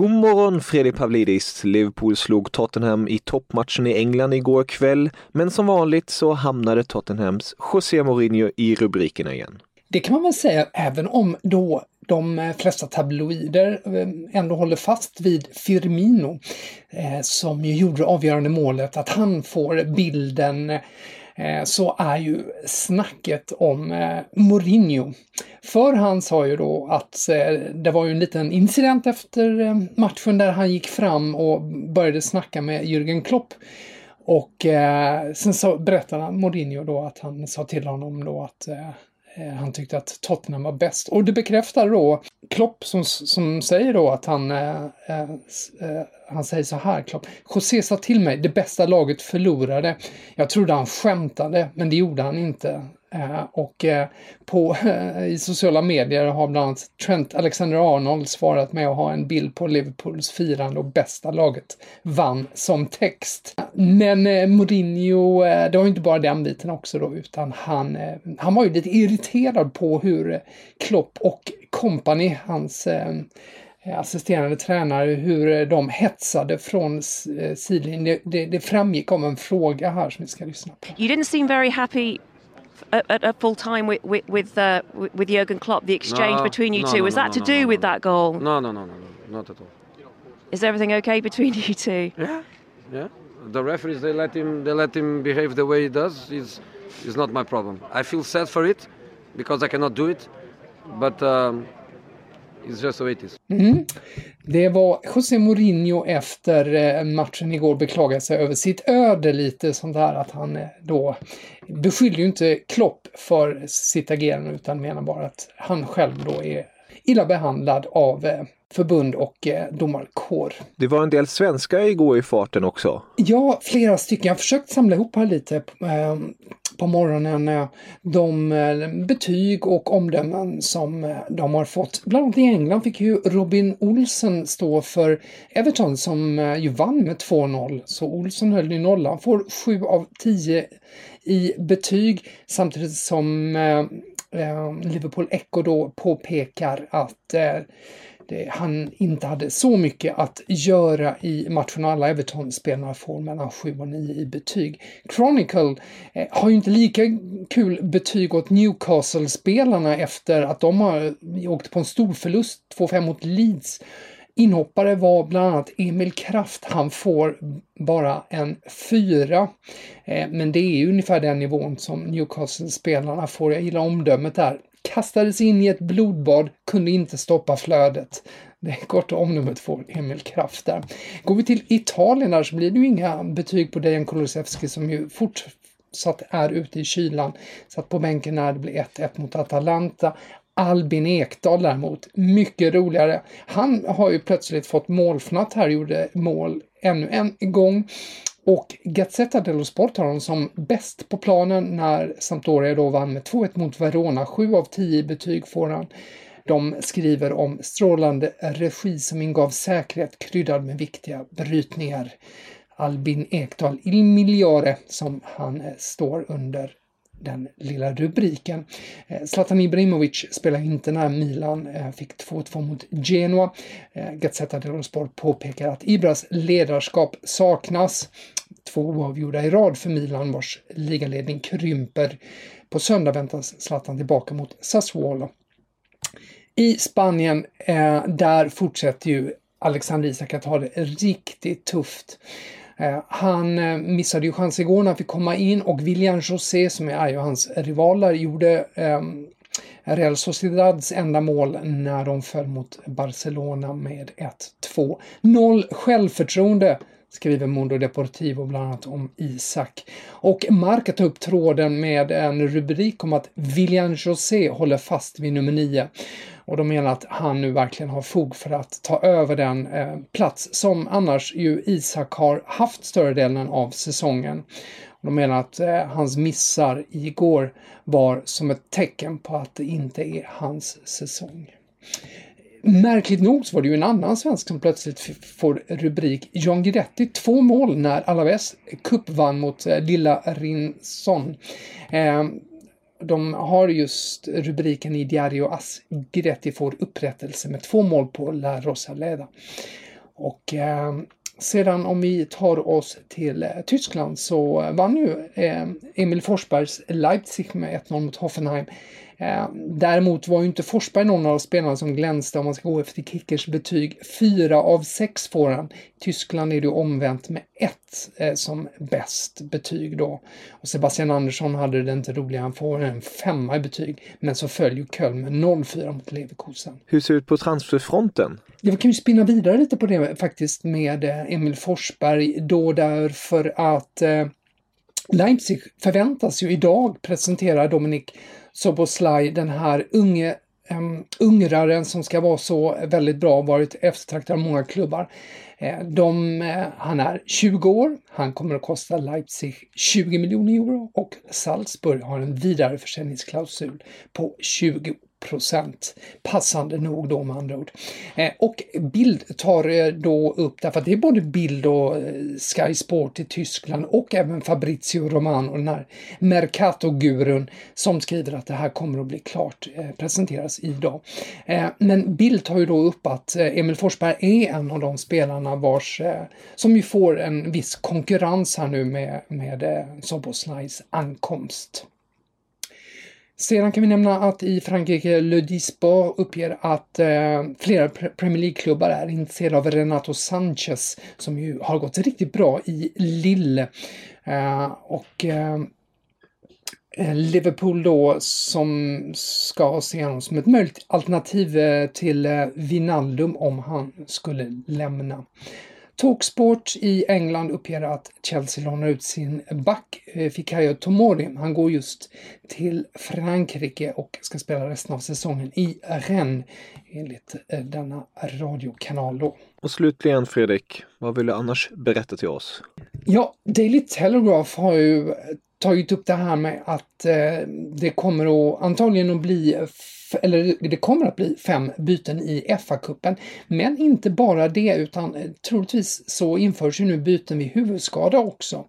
God morgon Fredrik Pavlidis! Liverpool slog Tottenham i toppmatchen i England igår kväll, men som vanligt så hamnade Tottenhams José Mourinho i rubrikerna igen. Det kan man väl säga även om då de flesta tabloider eh, ändå håller fast vid Firmino eh, som ju gjorde det avgörande målet, att han får bilden eh, Eh, så är ju snacket om eh, Mourinho. För han sa ju då att eh, det var ju en liten incident efter matchen där han gick fram och började snacka med Jürgen Klopp. Och sen så berättade han Mourinho då att han sa till honom då att Eh, han tyckte att Tottenham var bäst. Och det bekräftar då Klopp som, som säger då att han, eh, eh, eh, han säger så här, Klopp. José sa till mig, det bästa laget förlorade. Jag trodde han skämtade, men det gjorde han inte. Eh, och eh, på, eh, i sociala medier har bland annat Trent Alexander-Arnold svarat med att ha en bild på Liverpools firande och bästa laget vann som text. Men Mourinho, det var ju inte bara den biten också då, utan han, han var ju lite irriterad på hur Klopp och company, hans assisterande tränare, hur de hetsade från sidlinjen. Det, det, det framgick om en fråga här som vi ska lyssna på. You didn't seem very happy at, at full time with with with, uh, with Jurgen Klopp, the exchange no, between you no, two. no, Was that to do with that goal? No, no, no, no, no, not at all. Is everything okay between you two? Yeah, yeah. The referees they let him they let him behave the way he does. Is is not my problem. I feel sad for it because I cannot do it, but. Um, It's just the way it is. Mm. Det var José Mourinho efter eh, matchen igår beklagade sig över sitt öde lite sånt där att han eh, då beskyller ju inte Klopp för sitt agerande utan menar bara att han själv då är illa behandlad av eh, förbund och domarkår. Det var en del svenskar igår i farten också. Ja, flera stycken. Jag har försökt samla ihop här lite på morgonen. De eh, betyg och omdömen som eh, de har fått. Bland annat i England fick ju Robin Olsen stå för Everton som eh, ju vann med 2-0. Så Olsen höll ju nollan. Får 7 av 10 i betyg samtidigt som Liverpool Echo då påpekar att han inte hade så mycket att göra i matchen och alla Everton-spelarna får mellan 7 och 9 i betyg. Chronicle eh, har ju inte lika kul betyg åt Newcastle-spelarna efter att de har åkt på en stor förlust, 2-5 mot Leeds. Inhoppare var bland annat Emil Kraft. Han får bara en fyra. Eh, men det är ju ungefär den nivån som Newcastle-spelarna får. Jag gillar omdömet där kastades in i ett blodbad, kunde inte stoppa flödet. Det korta omdömet får Emil Kraft där. Går vi till Italien där så blir det ju inga betyg på Dejan Kulusevski som ju fortsatt är ute i kylan. Satt på bänken när det blev 1-1 mot Atalanta. Albin Ekdal däremot, mycket roligare. Han har ju plötsligt fått målfnatt här, gjorde mål ännu en gång. Och Gazzetta dello Sport har honom som bäst på planen när Sampdoria då vann med 2-1 mot Verona. 7 av 10 betyg får han. De skriver om strålande regi som ingav säkerhet kryddad med viktiga brytningar. Albin Ekdal Il Migliore som han står under den lilla rubriken. Eh, Zlatan Ibrahimovic spelar inte när Milan eh, fick 2-2 mot Genoa. Eh, Gazzetta dello Sport påpekar att Ibras ledarskap saknas. Två oavgjorda i rad för Milan vars ligaledning krymper. På söndag väntas Zlatan tillbaka mot Sassuolo. I Spanien, där fortsätter ju Alexander Isak att ha det riktigt tufft. Eh, han eh, missade ju chans igår när han fick komma in och William José, som är hans rivaler, gjorde ehm, Real Sociedads enda mål när de föll mot Barcelona med 1-2. Noll självförtroende skriver Mundo Deportivo bland annat om Isak. Och Marca tar upp tråden med en rubrik om att William José håller fast vid nummer 9. Och de menar att han nu verkligen har fog för att ta över den eh, plats som annars ju Isak har haft större delen av säsongen. De menar att eh, hans missar igår var som ett tecken på att det inte är hans säsong. Märkligt nog så var det ju en annan svensk som plötsligt får rubrik John Guidetti, två mål när Alaves cupvann mot eh, lilla Rinson. Ehm, de har just rubriken i Diario As, Greti får upprättelse med två mål på La Rosaleda. Och eh, sedan om vi tar oss till eh, Tyskland så vann ju eh, Emil Forsbergs Leipzig med 1-0 mot Hoffenheim. Eh, däremot var ju inte Forsberg någon av spelarna som glänste om man ska gå efter Kickers betyg. Fyra av sex får han. I Tyskland är det omvänt med ett eh, som bäst betyg då. Och Sebastian Andersson hade det inte roligt, han får en femma i betyg. Men så följer Köln med 0-4 mot Leverkusen. Hur ser det ut på transferfronten? Jag kan ju spinna vidare lite på det faktiskt med eh, Emil Forsberg då därför att Leipzig förväntas ju idag presentera Dominik Soboslaj, den här unge um, ungraren som ska vara så väldigt bra, varit eftertraktad av många klubbar. Eh, de, eh, han är 20 år, han kommer att kosta Leipzig 20 miljoner euro och Salzburg har en vidareförsäljningsklausul på 20 procent. Passande nog då med andra ord. Eh, och Bild tar eh, då upp, därför att det är både Bild och eh, Sky Sport i Tyskland och även Fabrizio Romano, den här Mercato-gurun, som skriver att det här kommer att bli klart, eh, presenteras idag. Eh, men Bild tar ju då upp att eh, Emil Forsberg är en av de spelarna vars, som ju får en viss konkurrens här nu med, med Soboslajs ankomst. Sedan kan vi nämna att i Frankrike Le Dispo uppger att eh, flera Premier League-klubbar är intresserade av Renato Sanchez som ju har gått riktigt bra i Lille. Eh, och eh, eh Liverpool då som ska se honom som ett möjligt alternativ eh, till eh, Vinaldum om han skulle lämna. Talksport i England uppger att Chelsea lånar ut sin back eh, Fikayo Tomori. Han går just till Frankrike och ska spela resten av säsongen i Rennes enligt eh, denna radiokanal då. Och slutligen Fredrik, vad vill du annars berätta till oss? Ja, Daily Telegraph har ju tagit upp det här med att eh, det kommer att antagligen att bli eller det kommer att bli fem byten i FA-cupen. Men inte bara det, utan eh, troligtvis så införs ju nu byten vid huvudskada också.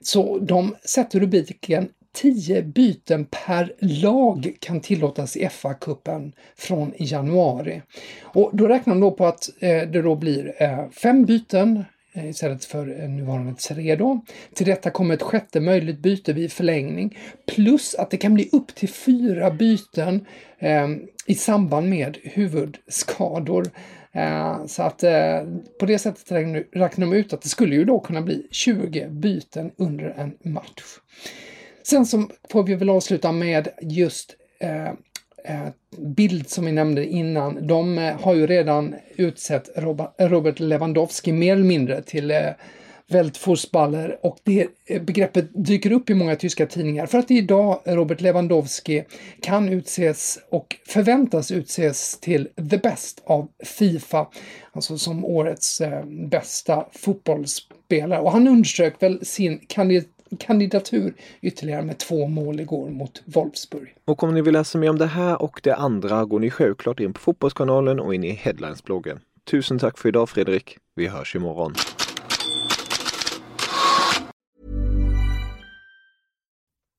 Så de sätter rubriken 10 byten per lag kan tillåtas i FA-cupen från januari. Och då räknar de då på att eh, det då blir eh, fem byten Eh, istället för nuvarande tre då. Till detta kommer ett sjätte möjligt byte vid förlängning plus att det kan bli upp till fyra byten eh, i samband med huvudskador. Eh, så att eh, på det sättet räknar de ut att det skulle ju då kunna bli 20 byten under en match. Sen så får vi väl avsluta med just eh, Eh, bild som vi nämnde innan, de eh, har ju redan utsett Robert Lewandowski mer eller mindre till eh, Weltfußballer och det begreppet dyker upp i många tyska tidningar för att idag Robert Lewandowski kan utses och förväntas utses till the best av Fifa, alltså som årets bästa fotbollsspelare. Och han underströk väl sin kandidat kandidatur ytterligare med två mål igår mot Wolfsburg. Och om ni vill läsa mer om det här och det andra går ni självklart in på Fotbollskanalen och in i Headlines-bloggen. Tusen tack för idag Fredrik. Vi hörs imorgon.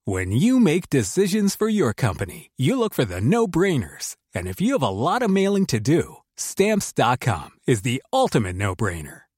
When you make decisions for your company, you look for the no-brainers. And if you have a lot of mailing to do, stamps.com is the ultimate no-brainer.